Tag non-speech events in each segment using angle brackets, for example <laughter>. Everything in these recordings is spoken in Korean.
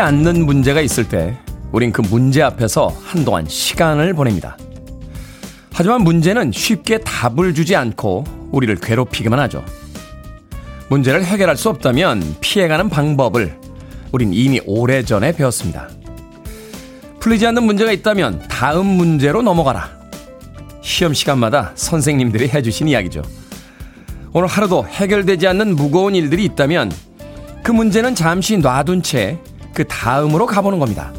않는 문제가 있을 때 우린 그 문제 앞에서 한동안 시간을 보냅니다. 하지만 문제는 쉽게 답을 주지 않고 우리를 괴롭히기만 하죠. 문제를 해결할 수 없다면 피해가는 방법을 우린 이미 오래전에 배웠습니다. 풀리지 않는 문제가 있다면 다음 문제로 넘어가라. 시험 시간마다 선생님들이 해주신 이야기죠. 오늘 하루도 해결되지 않는 무거운 일들이 있다면 그 문제는 잠시 놔둔 채 그 다음으로 가보는 겁니다.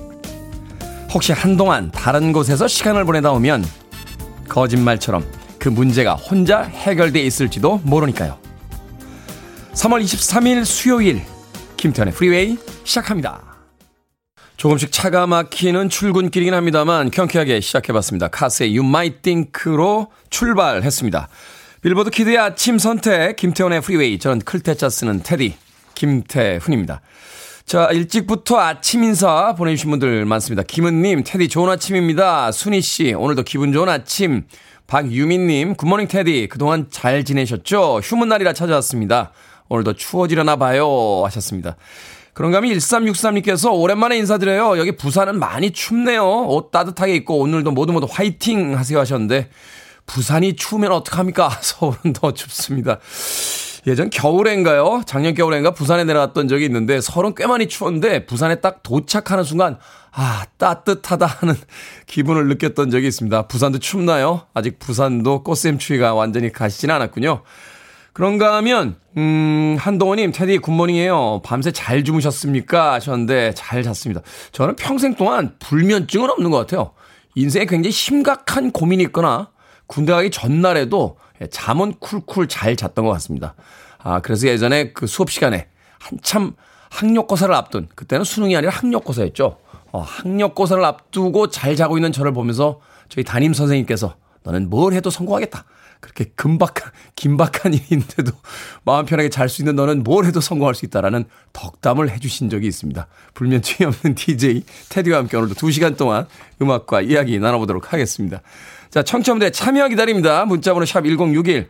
혹시 한동안 다른 곳에서 시간을 보내다 오면 거짓말처럼 그 문제가 혼자 해결돼 있을지도 모르니까요. 3월 23일 수요일 김태훈의 프리웨이 시작합니다. 조금씩 차가 막히는 출근길이긴 합니다만 경쾌하게 시작해봤습니다. Cars의 You Might Think로 출발했습니다. 빌보드 키드의 아침 선택 김태훈의 프리웨이 저는 클 태 자 쓰는 테디 김태훈입니다. 자, 일찍부터 아침 인사 보내주신 분들 많습니다. 김은님, 테디 좋은 아침입니다. 순희씨, 오늘도 기분 좋은 아침. 박유민님, 굿모닝 테디. 그동안 잘 지내셨죠? 휴무 날이라 찾아왔습니다. 오늘도 추워지려나 봐요. 하셨습니다. 그런가 하면 1363님께서 오랜만에 인사드려요. 여기 부산은 많이 춥네요. 옷 따뜻하게 입고 오늘도 모두 모두 화이팅 하세요 하셨는데, 부산이 추우면 어떡합니까? <laughs> 서울은 더 춥습니다. 예전 겨울엔가요? 작년 겨울엔가 부산에 내려갔던 적이 있는데 서울은 꽤 많이 추웠는데 부산에 딱 도착하는 순간 아 따뜻하다 하는 <laughs> 기분을 느꼈던 적이 있습니다. 부산도 춥나요? 아직 부산도 꽃샘추위가 완전히 가시진 않았군요. 그런가 하면 음 한동호님 테디 굿모닝이에요. 밤새 잘 주무셨습니까? 하셨는데 잘 잤습니다. 저는 평생 동안 불면증은 없는 것 같아요. 인생에 굉장히 심각한 고민이 있거나 군대 가기 전날에도 잠은 쿨쿨 잘 잤던 것 같습니다. 아, 그래서 예전에 그 수업 시간에 한참 학력고사를 앞둔, 그때는 수능이 아니라 학력고사였죠. 어, 학력고사를 앞두고 잘 자고 있는 저를 보면서 저희 담임 선생님께서 너는 뭘 해도 성공하겠다. 그렇게 금박한, 긴박한 일인데도 <laughs> 마음 편하게 잘 수 있는 너는 뭘 해도 성공할 수 있다라는 덕담을 해주신 적이 있습니다. 불면증이 없는 <laughs> DJ 테디와 함께 오늘도 2시간 동안 음악과 이야기 나눠보도록 하겠습니다. 자, 청취자분들 참여 기다립니다. 문자번호 샵 1061.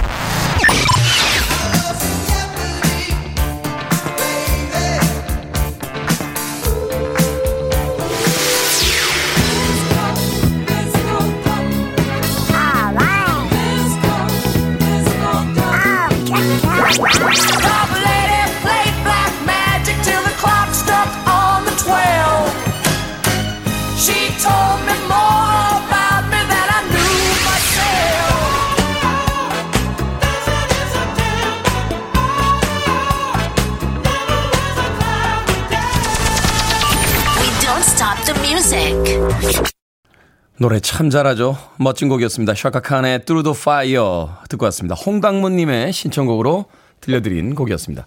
노래 참 잘하죠. 멋진 곡이었습니다. 샤카칸의 Through the Fire 듣고 왔습니다. 홍당무님의 신청곡으로 들려드린 곡이었습니다.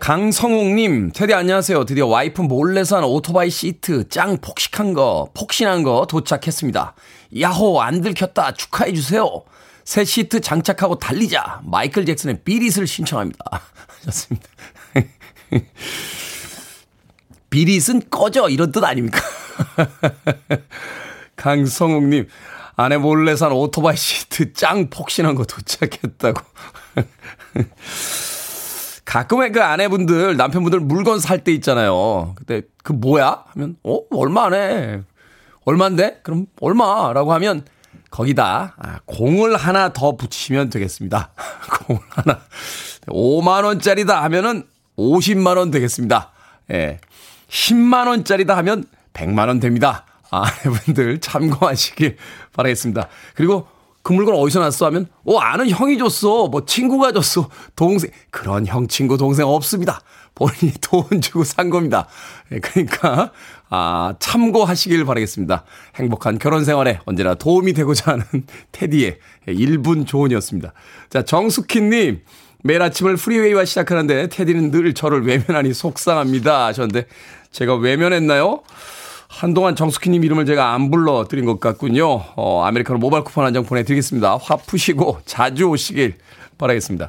강성욱님, 테디 안녕하세요. 드디어 와이프 몰래 산 오토바이 시트 짱 폭식한 거, 폭신한 거 도착했습니다. 야호, 안 들켰다. 축하해주세요. 새 시트 장착하고 달리자. 마이클 잭슨의 비릿을 신청합니다. <laughs> 하셨습니다. <laughs> 비릿은 꺼져. 이런 뜻 아닙니까? <laughs> 강성욱님, 아내 몰래 산 오토바이 시트 짱 폭신한 거 도착했다고. <laughs> 가끔의 그 아내분들, 남편분들 물건 살 때 있잖아요. 그때 그 뭐야? 하면, 어? 얼마 안 해. 얼만데? 그럼 얼마 라고 하면 거기다 아, 공을 하나 더 붙이면 되겠습니다. <laughs> 공을 하나. 5만원짜리다 하면은 50만원 되겠습니다. 예. 10만원짜리다 하면 100만원 됩니다. 아내분들 참고하시길 바라겠습니다. 그리고 그 물건 어디서 났어? 하면 어 아는 형이 줬어. 뭐 친구가 줬어. 동생 그런 형 친구 동생 없습니다. 본인이 <laughs> 돈 주고 산 겁니다. 예, 그러니까 아 참고하시길 바라겠습니다. 행복한 결혼 생활에 언제나 도움이 되고자 하는 <laughs> 테디의 1분 조언이었습니다. 자 정숙희님 매일 아침을 프리웨이와 시작하는데 테디는 늘 저를 외면하니 속상합니다 하셨는데 제가 외면했나요? 한동안 정숙희님 이름을 제가 안 불러드린 것 같군요. 어, 아메리카노 모바일 쿠폰 한 장 보내드리겠습니다. 화 푸시고 자주 오시길 바라겠습니다.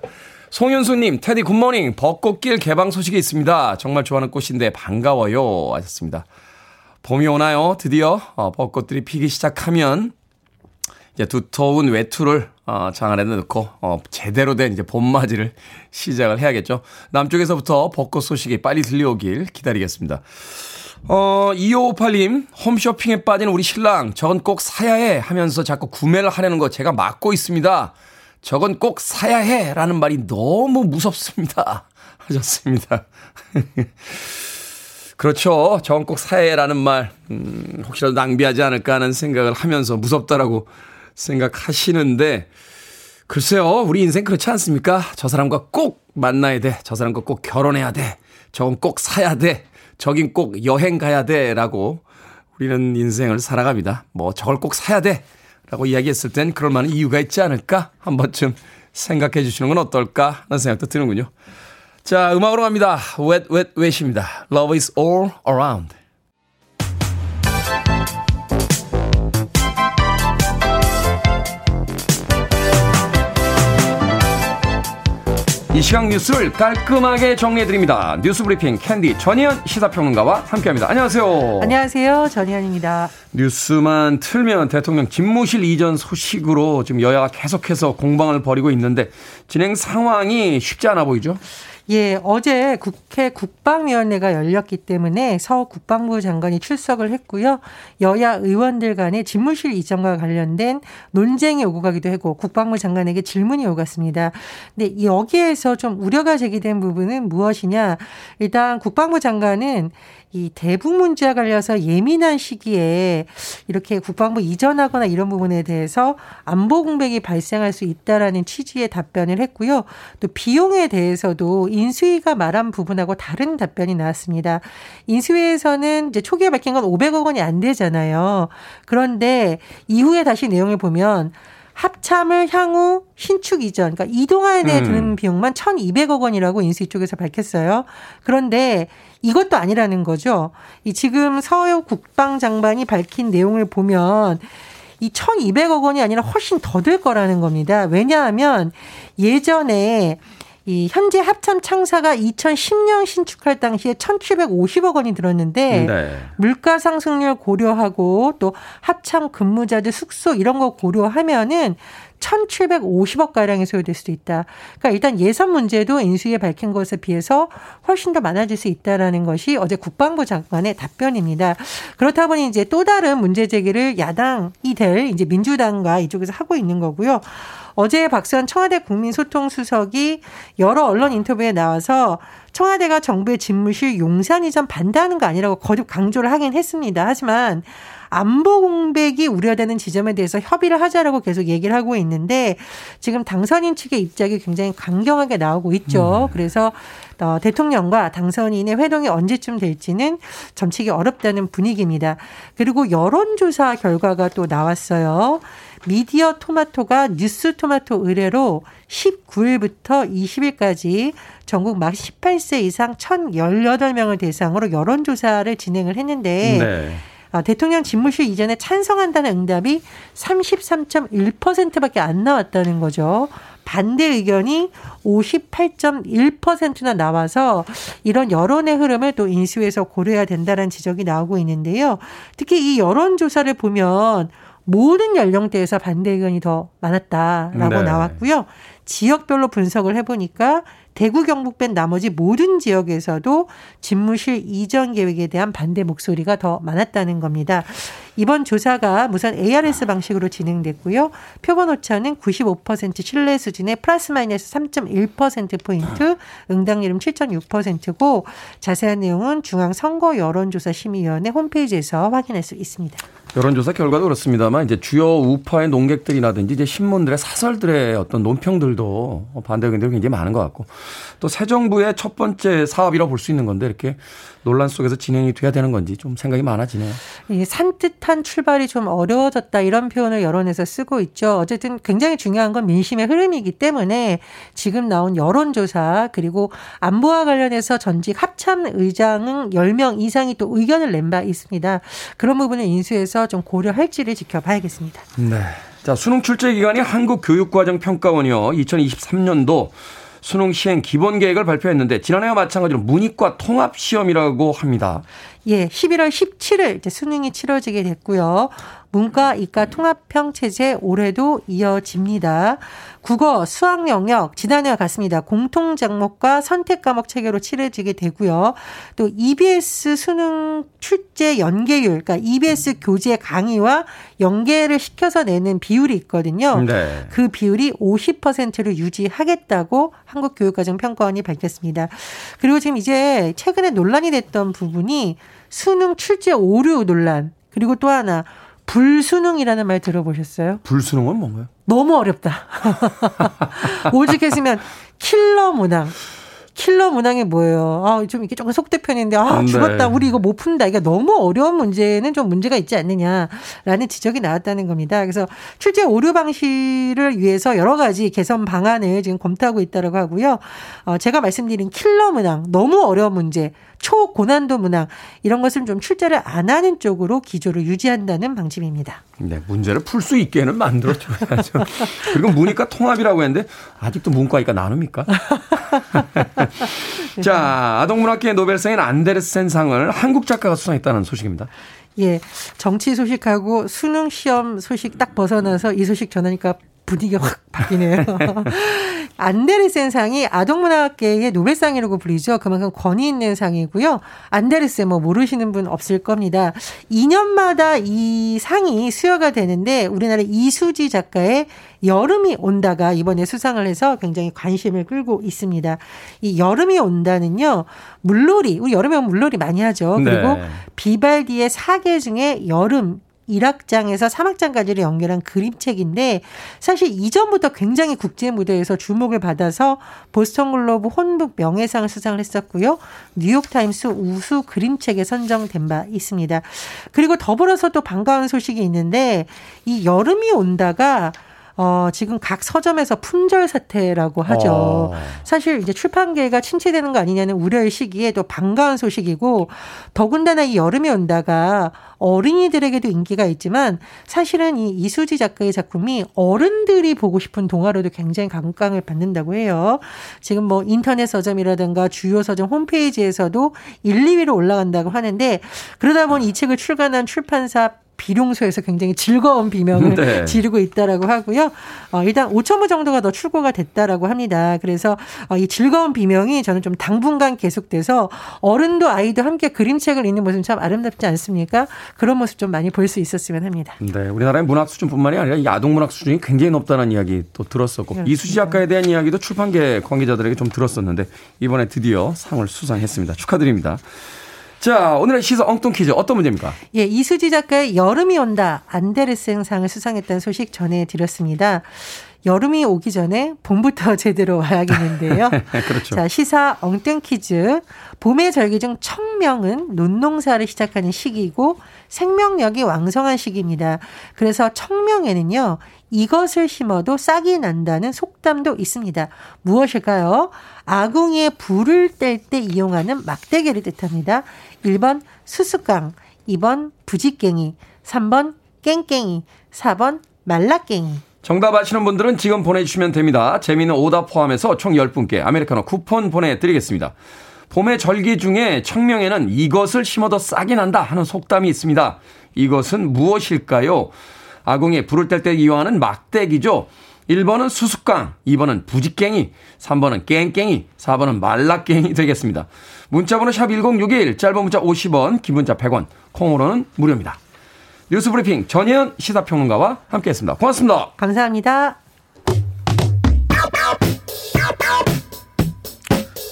송윤수님, 테디 굿모닝. 벚꽃길 개방 소식이 있습니다. 정말 좋아하는 꽃인데 반가워요. 하셨습니다. 봄이 오나요? 드디어 어, 벚꽃들이 피기 시작하면 이제 두터운 외투를 어, 장 안에 넣고 어, 제대로 된 이제 봄맞이를 시작을 해야겠죠. 남쪽에서부터 벚꽃 소식이 빨리 들려오길 기다리겠습니다. 어, 2558님, 홈쇼핑에 빠진 우리 신랑, 저건 꼭 사야 해 하면서 자꾸 구매를 하려는 거 제가 막고 있습니다. 저건 꼭 사야 해 라는 말이 너무 무섭습니다. <laughs> 하셨습니다. <laughs> 그렇죠. 저건 꼭 사야 해 라는 말, 음, 혹시라도 낭비하지 않을까 하는 생각을 하면서 무섭다라고 생각하시는데, 글쎄요, 우리 인생 그렇지 않습니까? 저 사람과 꼭 만나야 돼. 저 사람과 꼭 결혼해야 돼. 저건 꼭 사야 돼. 저긴 꼭 여행 가야 돼. 라고 우리는 인생을 살아갑니다. 뭐 저걸 꼭 사야 돼. 라고 이야기했을 땐 그럴 만한 이유가 있지 않을까? 한 번쯤 생각해 주시는 건 어떨까? 하는 생각도 드는군요. 자, 음악으로 갑니다. Wet, wet, wet입니다. Love is all around. 이 시각 뉴스를 깔끔하게 정리해드립니다. 뉴스 브리핑 캔디 전희연 시사평론가와 함께합니다. 안녕하세요. 안녕하세요. 전희연입니다. 뉴스만 틀면 대통령 집무실 이전 소식으로 지금 여야가 계속해서 공방을 벌이고 있는데 진행 상황이 쉽지 않아 보이죠? 예, 어제 국회 국방위원회가 열렸기 때문에 서 국방부 장관이 출석을 했고요. 여야 의원들 간의 집무실 이전과 관련된 논쟁이 오고 가기도 하고 국방부 장관에게 질문이 오갔습니다. 근데 여기에서 좀 우려가 제기된 부분은 무엇이냐? 일단 국방부 장관은 이 대북 문제와 관련해서 예민한 시기에 이렇게 국방부 이전하거나 이런 부분에 대해서 안보 공백이 발생할 수 있다라는 취지의 답변을 했고요. 또 비용에 대해서도 인수위가 말한 부분하고 다른 답변이 나왔습니다. 인수위에서는 이제 초기에 밝힌 건 500억 원이 안 되잖아요. 그런데 이후에 다시 내용을 보면 합참을 향후 신축 이전, 그러니까 이동안에 음. 드는 비용만 1,200억 원이라고 인수위 쪽에서 밝혔어요. 그런데 이것도 아니라는 거죠. 이 지금 서해 국방장관이 밝힌 내용을 보면 이 1,200억 원이 아니라 훨씬 더 될 거라는 겁니다. 왜냐하면 예전에 이 현재 합참 창사가 2010년 신축할 당시에 1,750억 원이 들었는데 네. 물가 상승률 고려하고 또 합참 근무자들 숙소 이런 거 고려하면은 1,750억 가량이 소요될 수도 있다. 그러니까 일단 예산 문제도 인수위에 밝힌 것에 비해서 훨씬 더 많아질 수 있다라는 것이 어제 국방부 장관의 답변입니다. 그렇다 보니 이제 또 다른 문제 제기를 야당이 될 이제 민주당과 이쪽에서 하고 있는 거고요. 어제 박수현 청와대 국민소통수석이 여러 언론 인터뷰에 나와서 청와대가 정부의 집무실 용산 이전 반대하는 거 아니라고 거듭 강조를 하긴 했습니다. 하지만 안보 공백이 우려되는 지점에 대해서 협의를 하자라고 계속 얘기를 하고 있는데 지금 당선인 측의 입장이 굉장히 강경하게 나오고 있죠. 음. 그래서 어, 대통령과 당선인의 회동이 언제쯤 될지는 점치기 어렵다는 분위기입니다. 그리고 여론조사 결과가 또 나왔어요. 미디어 토마토가 뉴스 토마토 의뢰로 19일부터 20일까지 전국 막 18세 이상 1,018명을 대상으로 여론조사를 진행을 했는데 네. 아, 대통령 집무실 이전에 찬성한다는 응답이 33.1%밖에 안 나왔다는 거죠. 반대 의견이 58.1%나 나와서 이런 여론의 흐름을 또 인수해서 고려해야 된다는 지적이 나오고 있는데요. 특히 이 여론조사를 보면 모든 연령대에서 반대 의견이 더 많았다라고 네. 나왔고요. 지역별로 분석을 해보니까 대구 경북 뺀 나머지 모든 지역에서도 집무실 이전 계획에 대한 반대 목소리가 더 많았다는 겁니다. 이번 조사가 우선 ARS 방식으로 진행됐고요. 표본 오차는 95% 신뢰 수준의 플러스 마이너스 3.1%포인트, 응답률은 7.6%고 자세한 내용은 중앙 선거 여론조사 심의위원회 홈페이지에서 확인할 수 있습니다. 여론조사 결과도 그렇습니다만 이제 주요 우파의 논객들이라든지 이제 신문들의 사설들의 어떤 논평들도 반대 의견들이 굉장히 많은 것 같고 또 새 정부의 첫 번째 사업이라고 볼 수 있는 건데 이렇게 논란 속에서 진행이 돼야 되는 건지 좀 생각이 많아지네요. 이 산뜻한 출발이 좀 어려워졌다 이런 표현을 여론에서 쓰고 있죠. 어쨌든 굉장히 중요한 건 민심의 흐름이기 때문에 지금 나온 여론조사 그리고 안보와 관련해서 전직 합참 의장은 10명 이상이 또 의견을 낸 바 있습니다. 그런 부분을 인수해서 좀 고려할지를 지켜봐야겠습니다. 네. 자, 수능 출제 기간이 한국교육과정평가원이요. 2023년도 수능 시행 기본 계획을 발표했는데 지난해와 마찬가지로 문이과 통합 시험이라고 합니다. 예, 11월 17일 이제 수능이 치러지게 됐고요. 문과, 이과 통합형 체제 올해도 이어집니다. 국어, 수학 영역 지난해와 같습니다. 공통 작목과 선택 과목 체계로 치러지게 되고요. 또 EBS 수능 출제 연계율, 그러니까 EBS 교재 강의와 연계를 시켜서 내는 비율이 있거든요. 네. 그 비율이 50%를 유지하겠다고 한국교육과정평가원이 밝혔습니다. 그리고 지금 이제 최근에 논란이 됐던 부분이 수능 출제 오류 논란 그리고 또 하나 불수능이라는 말 들어보셨어요? 불수능은 뭔가요? 너무 어렵다. <laughs> 오직 했으면 킬러 문항. 킬러 문항이 뭐예요? 아, 좀 이게 조금 속대편인데, 아, 네. 죽었다. 우리 이거 못 푼다. 이게 너무 어려운 문제는 좀 문제가 있지 않느냐라는 지적이 나왔다는 겁니다. 그래서 출제 오류 방식을 위해서 여러 가지 개선 방안을 지금 검토하고 있다고 하고요. 어, 제가 말씀드린 킬러 문항, 너무 어려운 문제, 초고난도 문항 이런 것을 좀 출제를 안 하는 쪽으로 기조를 유지한다는 방침입니다. 네, 문제를 풀 수 있게는 만들어 줘야죠. <laughs> 그리고 문이과 통합이라고 했는데 아직도 문과이과 나눕니까? <laughs> 자, 아동문학계의 노벨상인 안데르센상을 한국 작가가 수상했다는 소식입니다. 예, 정치 소식하고 수능 시험 소식 딱 벗어나서 이 소식 전하니까 분위기가 확 바뀌네요. <laughs> 안데르센 상이 아동문학계의 노벨상이라고 불리죠. 그만큼 권위 있는 상이고요. 안데르센 뭐 모르시는 분 없을 겁니다. 2년마다 이 상이 수여가 되는데 우리나라 이수지 작가의 여름이 온다가 이번에 수상을 해서 굉장히 관심을 끌고 있습니다. 이 여름이 온다는요. 물놀이, 우리 여름에 물놀이 많이 하죠. 그리고 네. 비발디의 사계 중에 여름 1악장에서 3악장까지를 연결한 그림책인데 사실 이전부터 굉장히 국제 무대에서 주목을 받아서 보스턴 글로브 혼북 명예상을 수상을 했었고요. 뉴욕 타임스 우수 그림책에 선정된 바 있습니다. 그리고 더불어서 또 반가운 소식이 있는데 이 여름이 온다가 어, 지금 각 서점에서 품절 사태라고 하죠. 어. 사실 이제 출판계가 침체되는 거 아니냐는 우려의 시기에 또 반가운 소식이고 더군다나 이 여름이 온다가 어린이들에게도 인기가 있지만 사실은 이 이수지 작가의 작품이 어른들이 보고 싶은 동화로도 굉장히 각광을 받는다고 해요. 지금 뭐 인터넷 서점이라든가 주요 서점 홈페이지에서도 1, 2위로 올라간다고 하는데 그러다 보니 이 책을 출간한 출판사 비룡소에서 굉장히 즐거운 비명을 <laughs> 네. 지르고 있다라고 하고요. 어, 일단 5천 부 정도가 더 출고가 됐다라고 합니다. 그래서 어, 이 즐거운 비명이 저는 좀 당분간 계속돼서 어른도 아이도 함께 그림책을 읽는 모습 참 아름답지 않습니까? 그런 모습 좀 많이 볼 수 있었으면 합니다. 네, 우리나라의 문학 수준뿐만이 아니라 야동 문학 수준이 굉장히 높다는 이야기 또 들었었고 그렇습니다. 이수지 작가에 대한 이야기도 출판계 관계자들에게 좀 들었었는데 이번에 드디어 상을 수상했습니다. 축하드립니다. 자, 오늘의 시사 엉뚱 퀴즈 어떤 문제입니까? 예, 이수지 작가의 여름이 온다 안데르센상을 수상했다는 소식 전해드렸습니다. 여름이 오기 전에 봄부터 <laughs> 제대로 와야겠는데요. <laughs> 그렇죠. 자, 시사 엉뚱 퀴즈. 봄의 절기 중 청명은 논농사를 시작하는 시기이고 생명력이 왕성한 시기입니다. 그래서 청명에는요, 이것을 심어도 싹이 난다는 속담도 있습니다. 무엇일까요? 아궁이에 불을 뗄 때 이용하는 막대기를 뜻합니다. 1번 수수깡, 2번 부지깽이, 3번 깽깽이, 4번 말라깽이. 정답 아시는 분들은 지금 보내주시면 됩니다. 재미있는 오답 포함해서 총 10분께 아메리카노 쿠폰 보내드리겠습니다. 봄의 절기 중에 청명에는 이것을 심어도 싹이 난다 하는 속담이 있습니다. 이것은 무엇일까요? 아궁이에 불을 뗄 때 이용하는 막대기죠. 1번은 수수깡, 2번은 부지깽이, 3번은 깽깽이, 4번은 말라깽이 되겠습니다. 문자번호 샵 1061, 짧은 문자 50원, 긴 문자 100원, 콩으로는 무료입니다. 뉴스브리핑 전혜연 시사평론가와 함께했습니다. 고맙습니다. 감사합니다.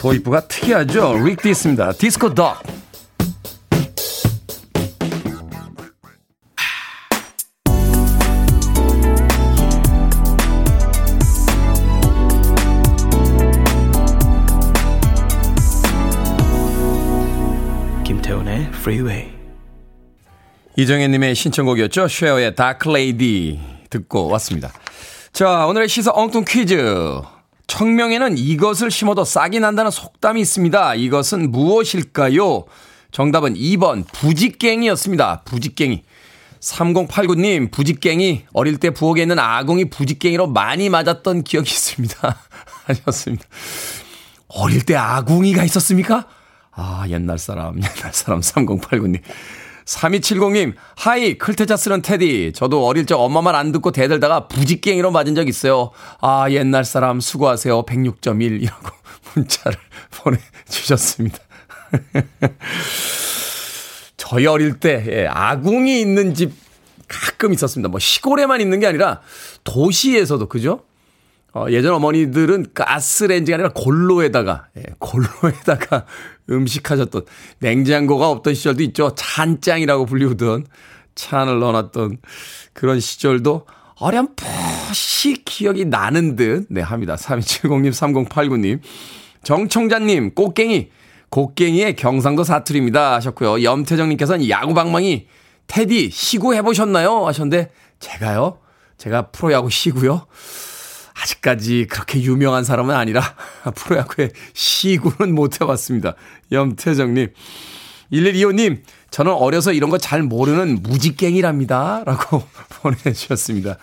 도입부가 특이하죠. 릭 디스입니다. 디스코 덕. Freeway. 이정혜님의 신청곡이었죠. 쉐어의 다크레이디 듣고 왔습니다. 자, 오늘의 시사 엉뚱 퀴즈. 청명에는 이것을 심어도 싹이 난다는 속담이 있습니다. 이것은 무엇일까요? 정답은 2번 부지깽이였습니다. 부지깽이. 3089님, 부지깽이. 어릴 때 부엌에 있는 아궁이 부지깽이로 많이 맞았던 기억이 있습니다. <laughs> 하셨습니다. 어릴 때 아궁이가 있었습니까? 아, 옛날 사람, <laughs> 옛날 사람 3089님. 3270님, 하이, 클테자 쓰는 테디. 저도 어릴 적 엄마 말 안 듣고 대들다가 부직갱이로 맞은 적 있어요. 아, 옛날 사람 수고하세요. 106.1이라고 <laughs> 문자를 <laughs> 보내주셨습니다. 저희 어릴 때, 예, 아궁이 있는 집 가끔 있었습니다. 뭐 시골에만 있는 게 아니라 도시에서도, 그죠? 어, 예전 어머니들은 가스레인지가 아니라 골로에다가, 예, 골로에다가 <laughs> 음식 하셨던 냉장고가 없던 시절도 있죠. 찬장이라고 불리우던 찬을 넣어놨던 그런 시절도 어렴풋이 기억이 나는 듯, 네, 합니다. 3270님, 3089님. 정청자님, 꽃갱이, 곡갱이의 경상도 사투리입니다. 하셨고요. 염태정님께서는 야구방망이, 테디, 시구 해보셨나요? 하셨는데, 제가요? 제가 프로야구 시구요? 아직까지 그렇게 유명한 사람은 아니라 <laughs> 프로야구의 시구는 못 해봤습니다. 염태정님. 1125님, 저는 어려서 이런 거 잘 모르는 무직갱이랍니다. 라고 <laughs> 보내주셨습니다.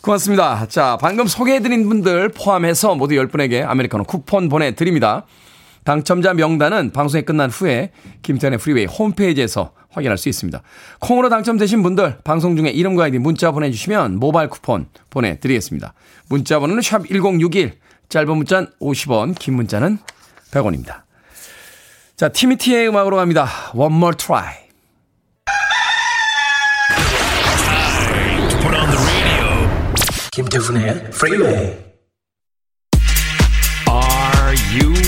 고맙습니다. 자, 방금 소개해드린 분들 포함해서 모두 10분에게 아메리카노 쿠폰 보내드립니다. 당첨자 명단은 방송이 끝난 후에 김태훈의 프리웨이 홈페이지에서 확인할 수 있습니다. 콩으로 당첨되신 분들 방송 중에 이름과 아이디 문자 보내주시면 모바일 쿠폰 보내드리겠습니다. 문자 번호는 샵 1061, 짧은 문자는 50원, 긴 문자는 100원입니다. 자, Timmy T의 음악으로 갑니다. One more try. 김태훈의 프리웨이 Are you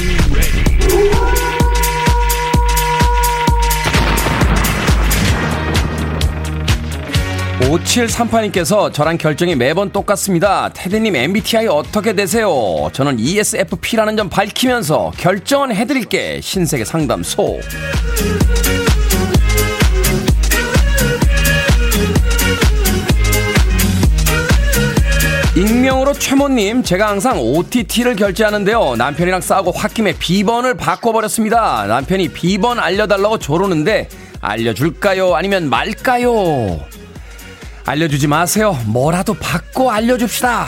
5738님께서 저랑 결정이 매번 똑같습니다. 테디님 MBTI 어떻게 되세요? 저는 ESFP라는 점 밝히면서 결정은 해드릴게. 신세계 상담소. 익명으로 최모님, 제가 항상 OTT를 결제하는데요. 남편이랑 싸우고 홧김에 B번을 바꿔버렸습니다. 남편이 B번 알려달라고 조르는데, 알려줄까요? 아니면 말까요? 알려주지 마세요. 뭐라도 받고 알려줍시다.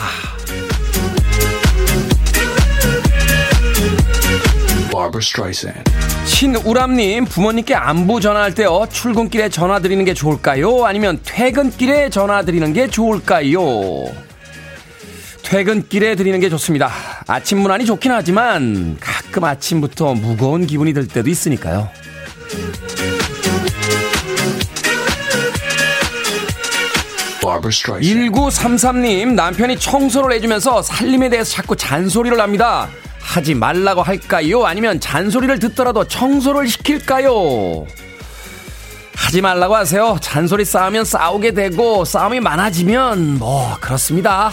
신우람님, 부모님께 안부 전화할 때요, 출근길에 전화 드리는 게 좋을까요? 아니면 퇴근길에 전화 드리는 게 좋을까요? 퇴근길에 드리는 게 좋습니다. 아침 문안이 좋긴 하지만 가끔 아침부터 무거운 기분이 들 때도 있으니까요. 1933님, 남편이 청소를 해주면서 살림에 대해서 자꾸 잔소리를 합니다. 하지 말라고 할까요? 아니면 잔소리를 듣더라도 청소를 시킬까요? 하지 말라고 하세요. 잔소리 싸우면 싸우게 되고, 싸움이 많아지면, 뭐, 그렇습니다.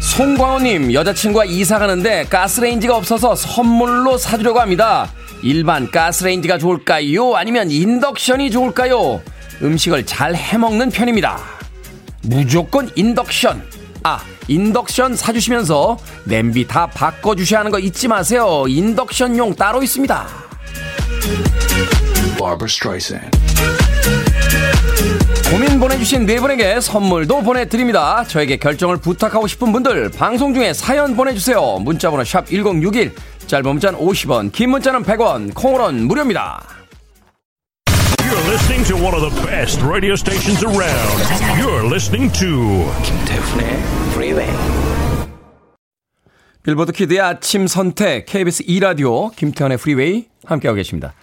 송광호님, 여자친구가 이사 가는데 가스레인지가 없어서 선물로 사주려고 합니다. 일반 가스레인지가 좋을까요? 아니면 인덕션이 좋을까요? 음식을 잘 해먹는 편입니다. 무조건 인덕션. 아, 인덕션 사주시면서 냄비 다 바꿔주셔야 하는 거 잊지 마세요. 인덕션용 따로 있습니다. 고민 보내주신 네 분에게 선물도 보내드립니다. 저에게 결정을 부탁하고 싶은 분들 방송 중에 사연 보내주세요. 문자번호 샵 1061, 짧은 문자는 50원, 긴 문자는 100원, 콩으로는 무료입니다. You're listening to one of the best radio stations around. You're listening to 김태훈의 Freeway. Billboard kid의 아침 선택 KBS 2 라디오 김태훈의 Freeway 함께하고 계십니다.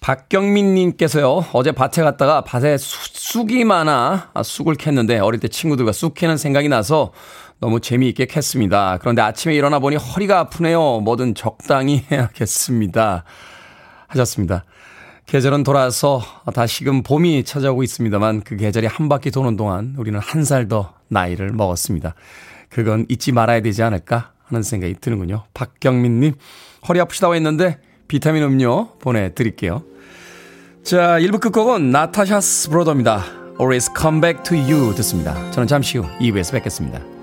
박경민 님께서요, 어제 밭에 갔다가 밭에 쑥이 많아 쑥을 캤는데 어릴 때 친구들과 쑥 캐는 생각이 나서 너무 재미있게 캤습니다. 그런데 아침에 일어나 보니 허리가 아프네요. 뭐든 적당히 <laughs> 해야겠습니다. 하셨습니다. 계절은 돌아서 다시금 봄이 찾아오고 있습니다만 그 계절이 한 바퀴 도는 동안 우리는 한 살 더 나이를 먹었습니다. 그건 잊지 말아야 되지 않을까 하는 생각이 드는군요. 박경민님, 허리 아프시다고 했는데 비타민 음료 보내드릴게요. 자, 1부 끝곡은 나타샤스 브로더입니다. Always come back to you 듣습니다. 저는 잠시 후 2부에서 뵙겠습니다.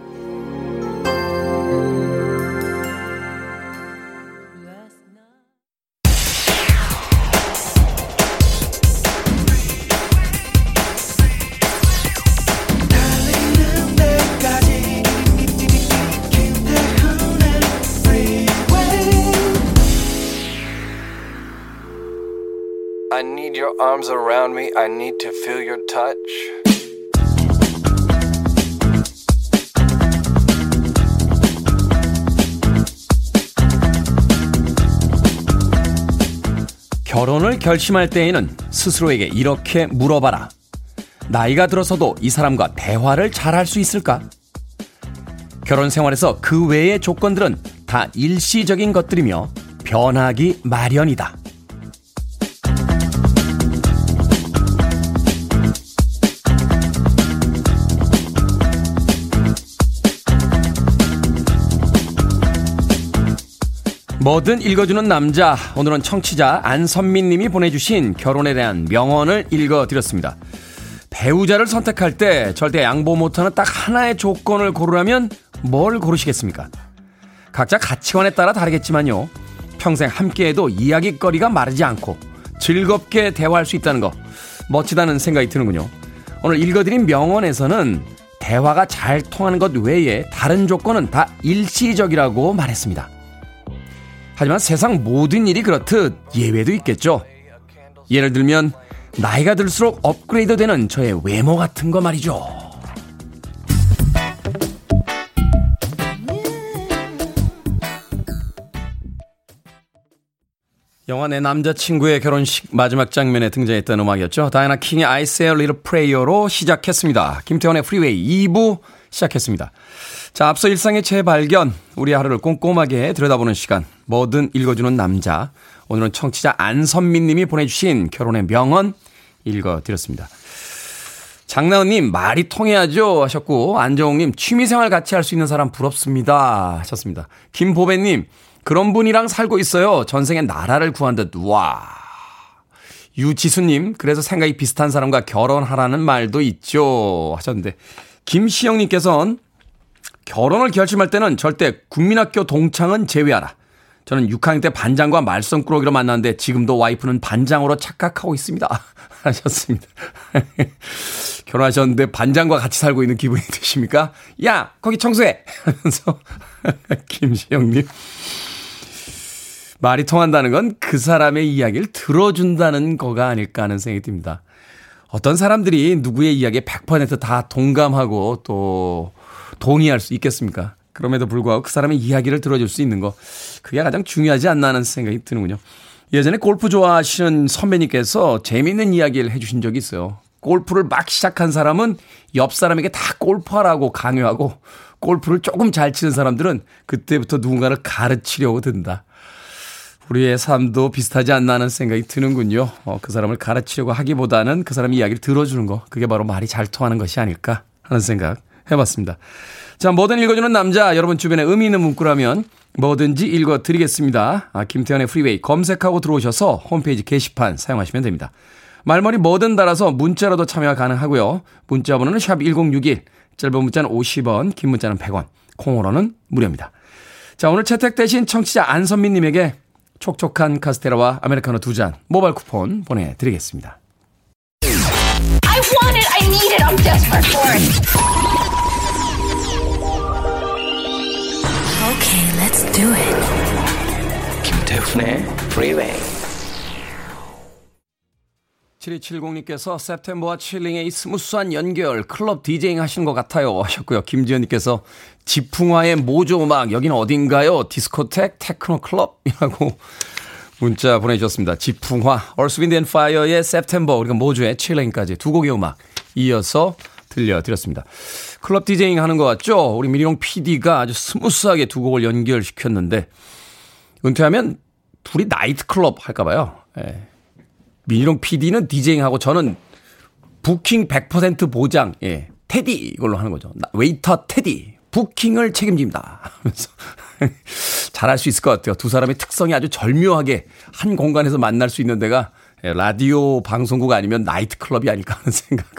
Your arms around me. I need to feel your touch. 결혼을 결심할 때에는 스스로에게 이렇게 물어봐라. 나이가 들어서도 이 사람과 대화를 잘 할 수 있을까? 결혼 생활에서 그 외의 조건들은 다 일시적인 것들이며 변하기 마련이다. 뭐든 읽어주는 남자. 오늘은 청취자 안선민 님이 보내주신 결혼에 대한 명언을 읽어드렸습니다. 배우자를 선택할 때 절대 양보 못하는 딱 하나의 조건을 고르라면 뭘 고르시겠습니까? 각자 가치관에 따라 다르겠지만요. 평생 함께해도 이야기거리가 마르지 않고 즐겁게 대화할 수 있다는 거 멋지다는 생각이 드는군요. 오늘 읽어드린 명언에서는 대화가 잘 통하는 것 외에 다른 조건은 다 일시적이라고 말했습니다. 하지만 세상 모든 일이 그렇듯 예외도 있겠죠. 예를 들면 나이가 들수록 업그레이드 되는 저의 외모 같은 거 말이죠. 영화 내 남자친구의 결혼식 마지막 장면에 등장했던 음악이었죠. 다이애나 킹의 I Say a Little Prayer로 시작했습니다. 김태훈의 프리웨이 2부 시작했습니다. 자, 앞서 일상의 재발견, 우리 하루를 꼼꼼하게 들여다보는 시간, 뭐든 읽어주는 남자. 오늘은 청취자 안선민 님이 보내주신 결혼의 명언 읽어드렸습니다. 장나은님, 말이 통해야죠 하셨고, 안정욱님, 취미생활 같이 할 수 있는 사람 부럽습니다 하셨습니다. 김보배님, 그런 분이랑 살고 있어요. 전생에 나라를 구한 듯, 와. 유지수님, 그래서 생각이 비슷한 사람과 결혼하라는 말도 있죠. 하셨는데, 김시영님께서는 결혼을 결심할 때는 절대 국민학교 동창은 제외하라. 저는 6학년 때 반장과 말썽꾸러기로 만났는데 지금도 와이프는 반장으로 착각하고 있습니다. <laughs> 하셨습니다. <laughs> 결혼하셨는데 반장과 같이 살고 있는 기분이 드십니까? 야, 거기 청소해! <laughs> 하면서 김시영님. 말이 통한다는 건 그 사람의 이야기를 들어준다는 거가 아닐까 하는 생각이 듭니다. 어떤 사람들이 누구의 이야기에 100%다 동감하고 또 동의할 수 있겠습니까? 그럼에도 불구하고 그 사람의 이야기를 들어줄 수 있는 거 그게 가장 중요하지 않나 하는 생각이 드는군요. 예전에 골프 좋아하시는 선배님께서 재미있는 이야기를 해주신 적이 있어요. 골프를 막 시작한 사람은 옆 사람에게 다 골프하라고 강요하고 골프를 조금 잘 치는 사람들은 그때부터 누군가를 가르치려고 든다. 우리의 삶도 비슷하지 않나 하는 생각이 드는군요. 어, 그 사람을 가르치려고 하기보다는 그 사람의 이야기를 들어주는 거. 그게 바로 말이 잘 통하는 것이 아닐까 하는 생각 해봤습니다. 자, 뭐든 읽어주는 남자, 여러분 주변에 의미 있는 문구라면 뭐든지 읽어드리겠습니다. 아, 김태현의 프리웨이 검색하고 들어오셔서 홈페이지 게시판 사용하시면 됩니다. 말머리 뭐든 달아서 문자로도 참여가 가능하고요. 문자 번호는 샵1061, 짧은 문자는 50원, 긴 문자는 100원, 콩으로는 무료입니다. 자, 오늘 채택되신 청취자 안선미님에게 촉촉한 카스테라와 아메리카노 두 잔 모바일 쿠폰 보내드리겠습니다. I want it, I need it, I'm desperate for it. Okay, let's do it. 김태훈의 Freeway. 7270님께서 september와 칠링의 이 smooth한 연결 클럽 디제잉 하시는 것 같아요 하셨고요. 김지현님께서 지풍화의 Modjo 음악 여기는 어딘가요? 디스코텍 테크노 클럽이라고 문자 보내주셨습니다. 지풍화, 얼스윈드 앤 파이어의 September, 우리가 Modjo의 Chillin'까지 두 곡의 음악 이어서 들려드렸습니다. 클럽 디제잉 하는 것 같죠? 우리 미니롱 PD가 아주 smooth하게 두 곡을 연결시켰는데 은퇴하면 둘이 나이트 클럽 할까봐요. 예. 민희롱 PD는 DJing하고 저는 부킹 100% 보장, 예, 테디 이걸로 하는 거죠. 웨이터 테디 부킹을 책임집니다. 하면서 <laughs> 잘할 수 있을 것 같아요. 두 사람의 특성이 아주 절묘하게 한 공간에서 만날 수 있는 데가 예, 라디오 방송국 아니면 나이트 클럽이 아닐까 하는 <laughs> 생각을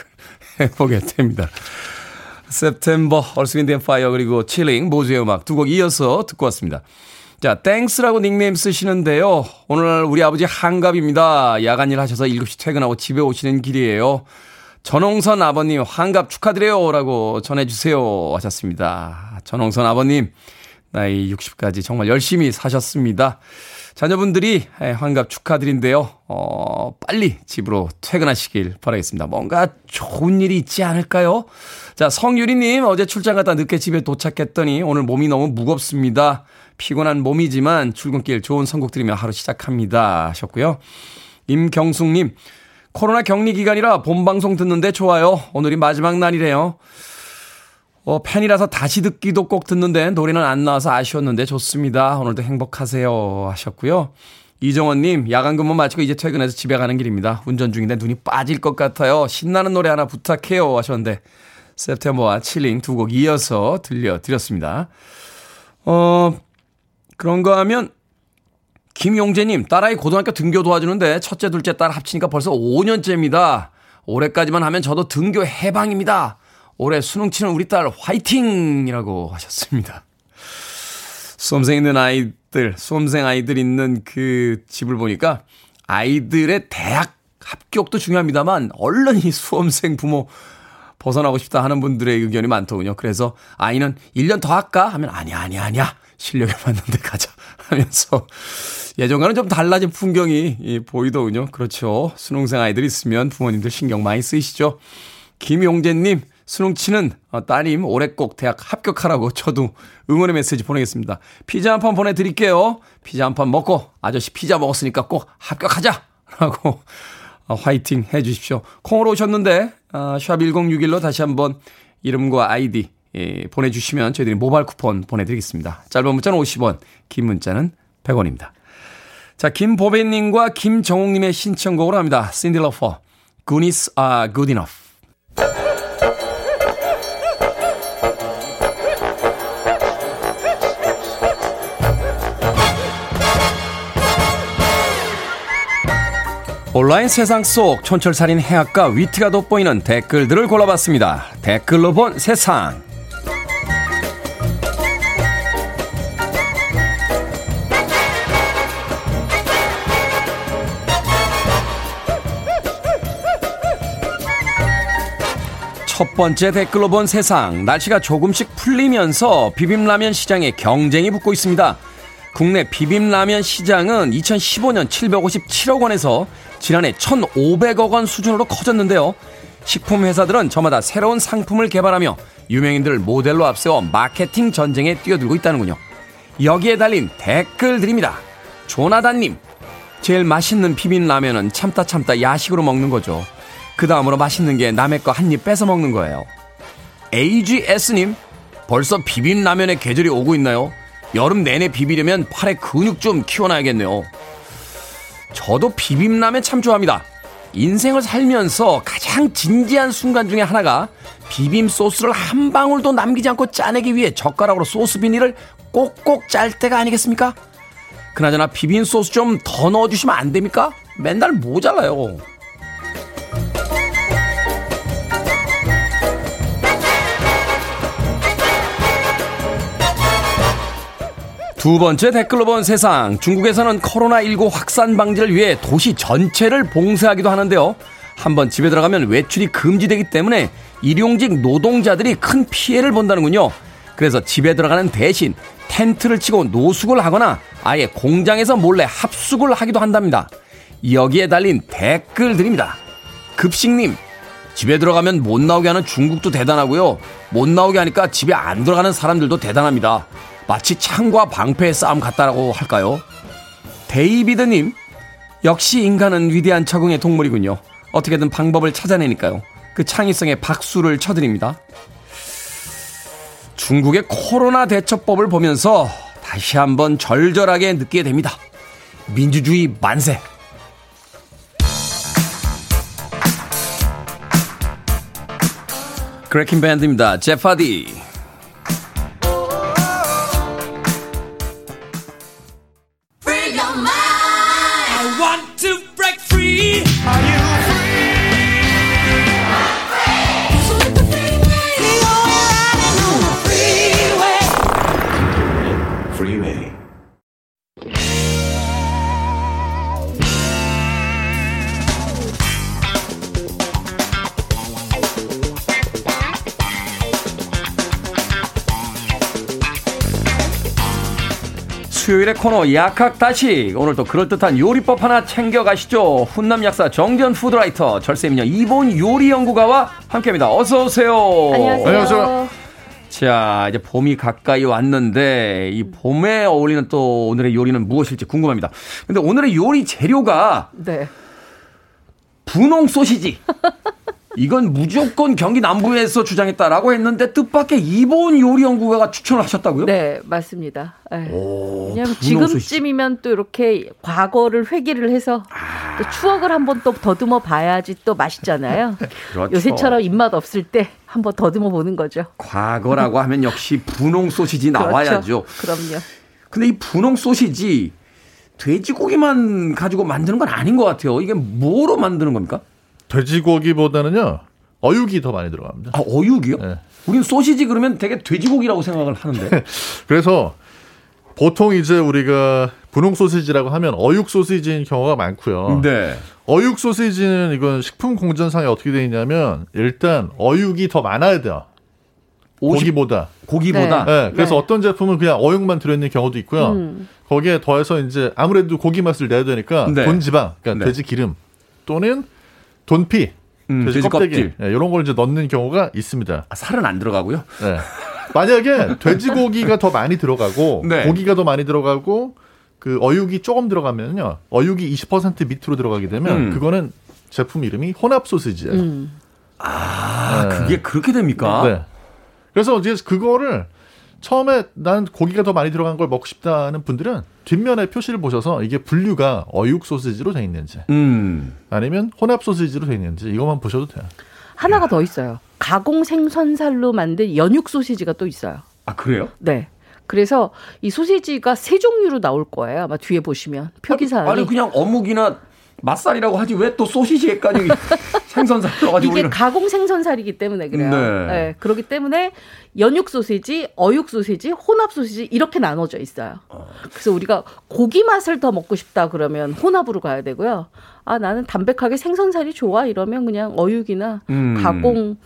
해보게 됩니다. September, and Fire 그리고 Chillin' Modjo의 음악 두 곡 이어서 듣고 왔습니다. 자, Thanks라고 닉네임 쓰시는데요. 오늘 우리 아버지 환갑입니다. 야간 일 하셔서 7시 퇴근하고 집에 오시는 길이에요. 전홍선 아버님 환갑 축하드려요. 라고 전해주세요. 하셨습니다. 전홍선 아버님, 나이 60까지 정말 열심히 사셨습니다. 자녀분들이 환갑 축하드린데요. 어, 빨리 집으로 퇴근하시길 바라겠습니다. 뭔가 좋은 일이 있지 않을까요? 자, 성유리님, 어제 출장 갔다 늦게 집에 도착했더니 오늘 몸이 너무 무겁습니다. 피곤한 몸이지만 출근길 좋은 선곡 들으며 하루 시작합니다. 하셨고요. 임경숙님, 코로나 격리 기간이라 본방송 듣는데 좋아요. 오늘이 마지막 날이래요. 어, 팬이라서 다시 듣기도 꼭 듣는데 노래는 안 나와서 아쉬웠는데 좋습니다. 오늘도 행복하세요. 하셨고요. 이정원님, 야간 근무 마치고 이제 퇴근해서 집에 가는 길입니다. 운전 중인데 눈이 빠질 것 같아요. 신나는 노래 하나 부탁해요. 하셨는데, 세프템버와 칠링 두 곡 이어서 들려드렸습니다. 어, 그런가 하면, 김용재님, 딸아이 고등학교 등교 도와주는데 첫째, 둘째 딸 합치니까 벌써 5년째입니다. 올해까지만 하면 저도 등교 해방입니다. 올해 수능 치는 우리 딸 화이팅이라고 하셨습니다. 수험생 있는 아이들, 수험생 아이들 있는 그 집을 보니까 아이들의 대학 합격도 중요합니다만 얼른 이 수험생 부모 벗어나고 싶다 하는 분들의 의견이 많더군요. 그래서 아이는 1년 더 할까? 하면 아니야, 아니야, 아니야. 실력에 맞는 데 가자. 하면서 예전과는 좀 달라진 풍경이 보이더군요. 그렇죠. 수능생 아이들 있으면 부모님들 신경 많이 쓰이시죠. 김용재님, 수능 치는 어, 따님 올해 꼭 대학 합격하라고 저도 응원의 메시지 보내겠습니다. 피자 한 판 보내드릴게요. 피자 한 판 먹고 아저씨 피자 먹었으니까 꼭 합격하자! 라고 어, 화이팅 해 주십시오. 콩으로 오셨는데 어, 샵 1061로 다시 한번 이름과 아이디 예, 보내주시면 저희들이 모바일 쿠폰 보내드리겠습니다. 짧은 문자는 50원, 긴 문자는 100원입니다. 자, 김보배님과 김정옥님의 신청곡으로 합니다. 신디 러퍼, Goonies are good enough. 온라인 세상 속 촌철살인 해학과 위트가 돋보이는 댓글들을 골라봤습니다. 댓글로 본 세상. 첫 번째 댓글로 본 세상. 날씨가 조금씩 풀리면서 비빔라면 시장에 경쟁이 붙고 있습니다. 국내 비빔라면 시장은 2015년 757억 원에서 지난해 1,500억 원 수준으로 커졌는데요. 식품 회사들은 저마다 새로운 상품을 개발하며 유명인들을 모델로 앞세워 마케팅 전쟁에 뛰어들고 있다는군요. 여기에 달린 댓글들입니다. 조나단님, 제일 맛있는 비빔라면은 참다 참다 야식으로 먹는 거죠. 그 다음으로 맛있는 게 남의 거 한 입 뺏어 먹는 거예요. AGS님, 벌써 비빔라면의 계절이 오고 있나요? 여름 내내 비비려면 팔에 근육 좀 키워놔야겠네요. 저도 비빔라면 참 좋아합니다. 인생을 살면서 가장 진지한 순간 중에 하나가 비빔 소스를 한 방울도 남기지 않고 짜내기 위해 젓가락으로 소스 비닐을 꼭꼭 짤 때가 아니겠습니까? 그나저나 비빔 소스 좀 더 넣어주시면 안 됩니까? 맨날 모자라요. 두 번째 댓글로 본 세상. 중국에서는 코로나19 확산 방지를 위해 도시 전체를 봉쇄하기도 하는데요. 한번 집에 들어가면 외출이 금지되기 때문에 일용직 노동자들이 큰 피해를 본다는군요. 그래서 집에 들어가는 대신 텐트를 치고 노숙을 하거나 아예 공장에서 몰래 합숙을 하기도 한답니다. 여기에 달린 댓글들입니다. 급식님, 집에 들어가면 못 나오게 하는 중국도 대단하고요. 못 나오게 하니까 집에 안 들어가는 사람들도 대단합니다. 마치 창과 방패의 싸움 같다라고 할까요? 데이비드님, 역시 인간은 위대한 적응의 동물이군요. 어떻게든 방법을 찾아내니까요. 그 창의성에 박수를 쳐드립니다. 중국의 코로나 대처법을 보면서 다시 한번 절절하게 느끼게 됩니다. 민주주의 만세! 그레킨 밴드입니다. 제파디. 수요일의 코너 약학다시 오늘도 그럴듯한 요리법 하나 챙겨가시죠. 훈남 약사 정전 푸드라이터 절세미녀 이본 요리 연구가와 함께합니다. 어서 오세요. 안녕하세요. 안녕하세요. 자 이제 봄이 가까이 왔는데 이 봄에 어울리는 또 오늘의 요리는 무엇일지 궁금합니다. 근데 오늘의 요리 재료가 네. 분홍 소시지. <laughs> 이건 무조건 경기 남부에서 주장했다라고 했는데 뜻밖의 일본 요리 연구가가 추천을 하셨다고요? 네, 맞습니다. 네. 오, 왜냐하면 지금쯤이면 또 이렇게 과거를 회귀를 해서 아. 또 추억을 한번 또 더듬어 봐야지 또 맛있잖아요. <laughs> 그렇죠. 요새처럼 입맛 없을 때 한번 더듬어 보는 거죠. 과거라고 하면 역시 분홍 소시지 그렇죠. 나와야죠. 그럼요. 근데 이 분홍 소시지 돼지고기만 가지고 만드는 건 아닌 것 같아요. 이게 뭐로 만드는 겁니까? 돼지고기보다는요 어육이 더 많이 들어갑니다. 아 어육이요? 네. 우리는 소시지 그러면 되게 돼지고기라고 생각을 하는데. <laughs> 그래서 보통 이제 우리가 분홍 소시지라고 하면 어육 소시지인 경우가 많고요. 네. 어육 소시지는 이건 식품 공전상에 어떻게 되어 있냐면 일단 어육이 더 많아야 돼요. 50, 고기보다. 고기보다. 네. 네. 그래서 네. 어떤 제품은 그냥 어육만 들어있는 경우도 있고요. 음. 거기에 더해서 이제 아무래도 고기 맛을 내야 되니까 네. 돈 지방, 그러니까 네. 돼지 기름 또는 돈피, 음, 돼지, 돼지 껍데기 껍질. 네, 이런 걸 이제 넣는 경우가 있습니다. 아, 살은 안 들어가고요? 네. 만약에 돼지고기가 더 많이 들어가고 <laughs> 네. 고기가 더 많이 들어가고 그 어육이 조금 들어가면요, 어육이 20% 밑으로 들어가게 되면 음. 그거는 제품 이름이 혼합 소시지예요. 음. 아, 네. 그게 그렇게 됩니까? 네. 그래서 이제 그거를 처음에 난 고기가 더 많이 들어간 걸 먹고 싶다는 분들은 뒷면에 표시를 보셔서 이게 분류가 어육 소시지로 돼 있는지 음. 아니면 혼합 소시지로 돼 있는지 이것만 보셔도 돼요. 하나가 더 있어요. 가공 생선살로 만든 연육 소시지가 또 있어요. 아 그래요? 네. 그래서 이 소시지가 세 종류로 나올 거예요. 아마 뒤에 보시면 표기사항이 아니, 아니 그냥 어묵이나 맛살이라고 하지 왜 또 소시지에까지 <laughs> 생선살 들어가지고 이게 가공 생선살이기 때문에 그래요. 네. 네. 그렇기 때문에 연육 소시지, 어육 소시지, 혼합 소시지 이렇게 나눠져 있어요. 어. 그래서 우리가 고기 맛을 더 먹고 싶다 그러면 혼합으로 가야 되고요. 아 나는 담백하게 생선살이 좋아 이러면 그냥 어육이나 음. 가공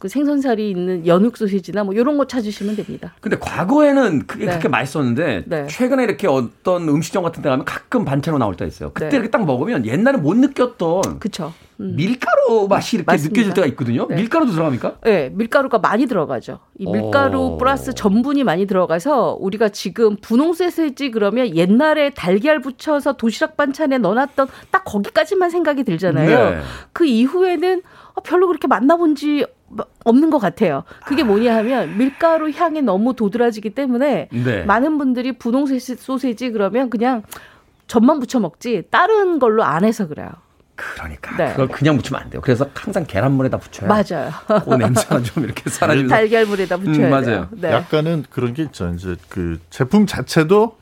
그 생선살이 있는 연육 소시지나 뭐 이런 거 찾으시면 됩니다. 근데 과거에는 그게 네. 그렇게 맛있었는데 네. 최근에 이렇게 어떤 음식점 같은 데 가면 가끔 반찬으로 나올 때 있어요. 그때 네. 이렇게 딱 먹으면 옛날에 못 느꼈던 그쵸. 음. 밀가루 맛이 이렇게 맞습니다. 느껴질 때가 있거든요. 네. 밀가루도 들어갑니까? 네, 밀가루가 많이 들어가죠. 이 밀가루 오. 플러스 전분이 많이 들어가서 우리가 지금 분홍 소세지 그러면 옛날에 달걀 붙여서 도시락 반찬에 넣어놨던 딱 거기까지만 생각이 들잖아요. 네. 그 이후에는 어, 별로 그렇게 만나본 지 없는 것 같아요. 그게 뭐냐 하면 밀가루 향이 너무 도드라지기 때문에 네. 많은 분들이 분홍 소세지 그러면 그냥 젖만 부쳐 먹지 다른 걸로 안 해서 그래요. 그러니까 네. 그걸 그냥 묻히면 안 돼요. 그래서 항상 계란물에다 붙여요. 맞아요. <laughs> 그 냄새가 좀 이렇게 사라지면 달걀물에다 붙여야 음, 맞아요. 돼요. 네. 약간은 그런 게 있죠. 이제 그 제품 자체도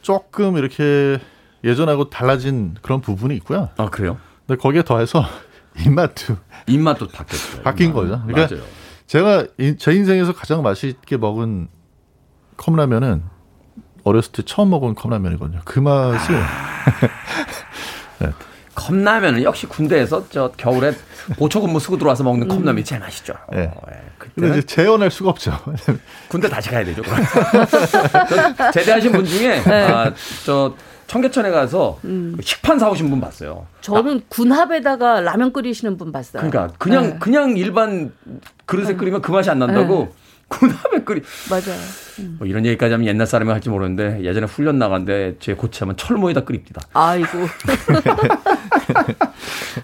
조금 이렇게 예전하고 달라진 그런 부분이 있고요. 아 그래요? 근데 거기에 더해서 입맛도 입맛도 바뀌었어요. 바뀐 입맛. 거죠. 그러니까 맞아요. 제가 제 인생에서 가장 맛있게 먹은 컵라면은 어렸을 때 처음 먹은 컵라면이거든요. 그 맛을 아... <laughs> 네. 컵라면은 역시 군대에서 저 겨울에 보초 근무 쓰고 들어와서 먹는 음. 컵라면이 제일 맛있죠. 네. 어, 네. 근데 이제 재현할 수가 없죠. 군대 다시 가야 되죠. <laughs> 제대하신 분 중에 네. 아, 저 청계천에 가서 음. 식판 사오신 분 봤어요. 저는 아. 군합에다가 라면 끓이시는 분 봤어요. 그러니까 그냥 네. 그냥 일반 그릇에 네. 끓이면 그 맛이 안 난다고 네. 군합에 끓이. 맞아요. 음. 뭐 이런 얘기까지 하면 옛날 사람이 할지 모르는데 예전에 훈련 나간데 제 고치하면 철모에다 끓입니다. 아이고. <laughs>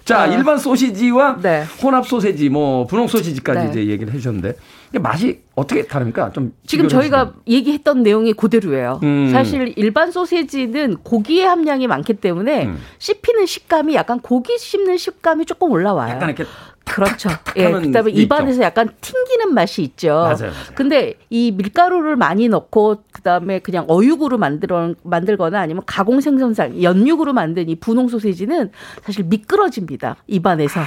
자, 어. 일반 소시지와 네. 혼합 소세지, 뭐 분홍 소시지까지 네. 이제 얘기를 해주셨는데 맛이 어떻게 다릅니까? 좀 지금 저희가 해주시면. 얘기했던 내용이 그대로예요. 음. 사실 일반 소세지는 고기의 함량이 많기 때문에 음. 씹히는 식감이 약간 고기 씹는 식감이 조금 올라와요. 약간 이렇게 그렇죠. 예. 그다음에 입안에서 약간 튕기는 맛이 있죠. 맞아요, 맞아요. 근데 이 밀가루를 많이 넣고 그다음에 그냥 어육으로 만들어 만들거나 아니면 가공 생선살 연육으로 만든 이 분홍 소세지는 사실 미끄러집니다. 입안에서 아,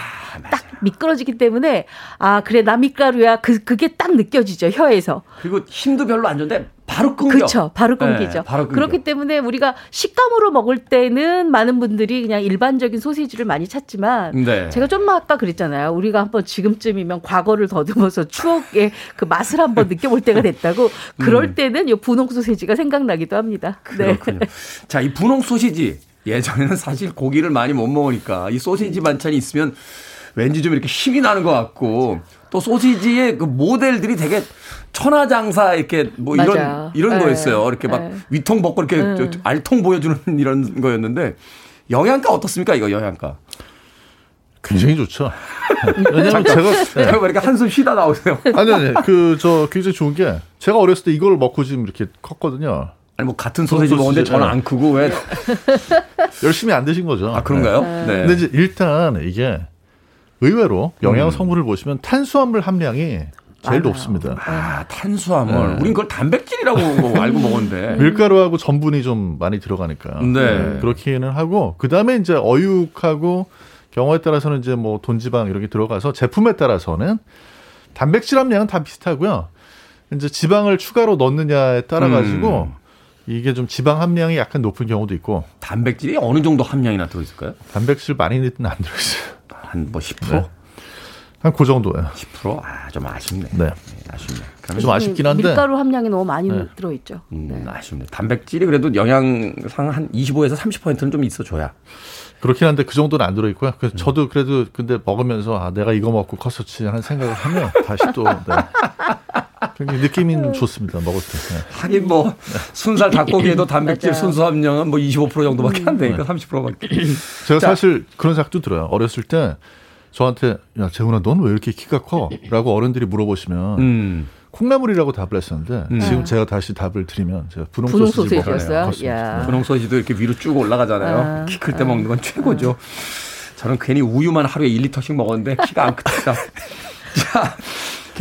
딱 미끄러지기 때문에 아 그래 나 밀가루야 그 그게 딱 느껴지죠 혀에서. 그리고 힘도 별로 안 좋은데 바로 끊겨. 그렇죠. 바로 네, 끊기죠. 네, 바로 끊겨. 그렇기 때문에 우리가 식감으로 먹을 때는 많은 분들이 그냥 일반적인 소시지를 많이 찾지만 네. 제가 좀 아까 그랬잖아요. 우리가 한번 지금쯤이면 과거를 더듬어서 추억의 그 맛을 한번 느껴볼 때가 됐다고. <laughs> 그럴 음. 때는 이 분홍 소시지가 생각나기도 합니다. 네. 그렇군요. 네. 자, 이 분홍 소시지 예전에는 사실 고기를 많이 못 먹으니까 이 소시지 반찬이 있으면 왠지 좀 이렇게 힘이 나는 것 같고 또 소시지의 그 모델들이 되게 천하장사 이렇게 뭐 맞아. 이런 이런 네. 거였어요. 이렇게 막 네. 위통 벗고 이렇게 네. 알통 보여주는 <laughs> 이런 거였는데 영양가 어떻습니까 이거 영양가? 굉장히 좋죠. <laughs> 왜냐면 제가 네. 왜 이렇게 한숨 쉬다 나오세요? 아니 아니 그저 굉장히 좋은 게 제가 어렸을 때 이걸 먹고 지금 이렇게 컸거든요. 아니 뭐 같은 소세지 먹는데 저는 안 크고 왜 <laughs> 열심히 안 드신 거죠? 아 그런가요? 네. 네. 근데 이제 일단 이게 의외로 영양 음. 성분을 음. 보시면 탄수화물 함량이 제일 맞아요. 높습니다. 아, 탄수화물. 네. 우린 그걸 단백질이라고 알고 먹었는데. <laughs> 밀가루하고 전분이 좀 많이 들어가니까. 네. 네. 그렇기는 하고, 그 다음에 이제 어육하고 경우에 따라서는 이제 뭐 돈지방 이렇게 들어가서 제품에 따라서는 단백질 함량은 다 비슷하고요. 이제 지방을 추가로 넣느냐에 따라 가지고 음. 이게 좀 지방 함량이 약간 높은 경우도 있고. 단백질이 어느 정도 함량이나 들어있을까요? 단백질 많이 넣는 안 들어있어요. 한 뭐 10%? 네. 한그 정도예요. 10%? 아, 좀 아쉽네. 네. 네 아쉽네. 좀 아쉽긴 한데. 밀가루 함량이 너무 많이 네. 들어있죠. 음, 네. 아쉽네. 단백질이 그래도 영양상 한 25에서 30%는 좀 있어줘야. 그렇긴 한데 그 정도는 안 들어있고요. 그래서 음. 저도 그래도 근데 먹으면서 아, 내가 이거 먹고 컸었지 하는 생각을 하면 다시 또. 네. <laughs> 굉장히 느낌이 좋습니다. 먹을 때. 네. 하긴 뭐 순살 닭고기에도 단백질 순수 함량은 뭐 25% 정도밖에 안 되니까 30%밖에. <laughs> 제가 자. 사실 그런 생각도 들어요. 어렸을 때 저한테 야 재훈아 넌 왜 이렇게 키가 커?라고 어른들이 물어보시면 음. 콩나물이라고 답을 했었는데 음. 지금 제가 다시 답을 드리면 제가 분홍, 분홍 소시지 먹었어요. 분홍 소시지도 이렇게 위로 쭉 올라가잖아요. 아. 키클 때 아. 먹는 건 최고죠. 저는 괜히 우유만 하루에 1리터씩 먹었는데 키가 안 크다. <laughs> 자,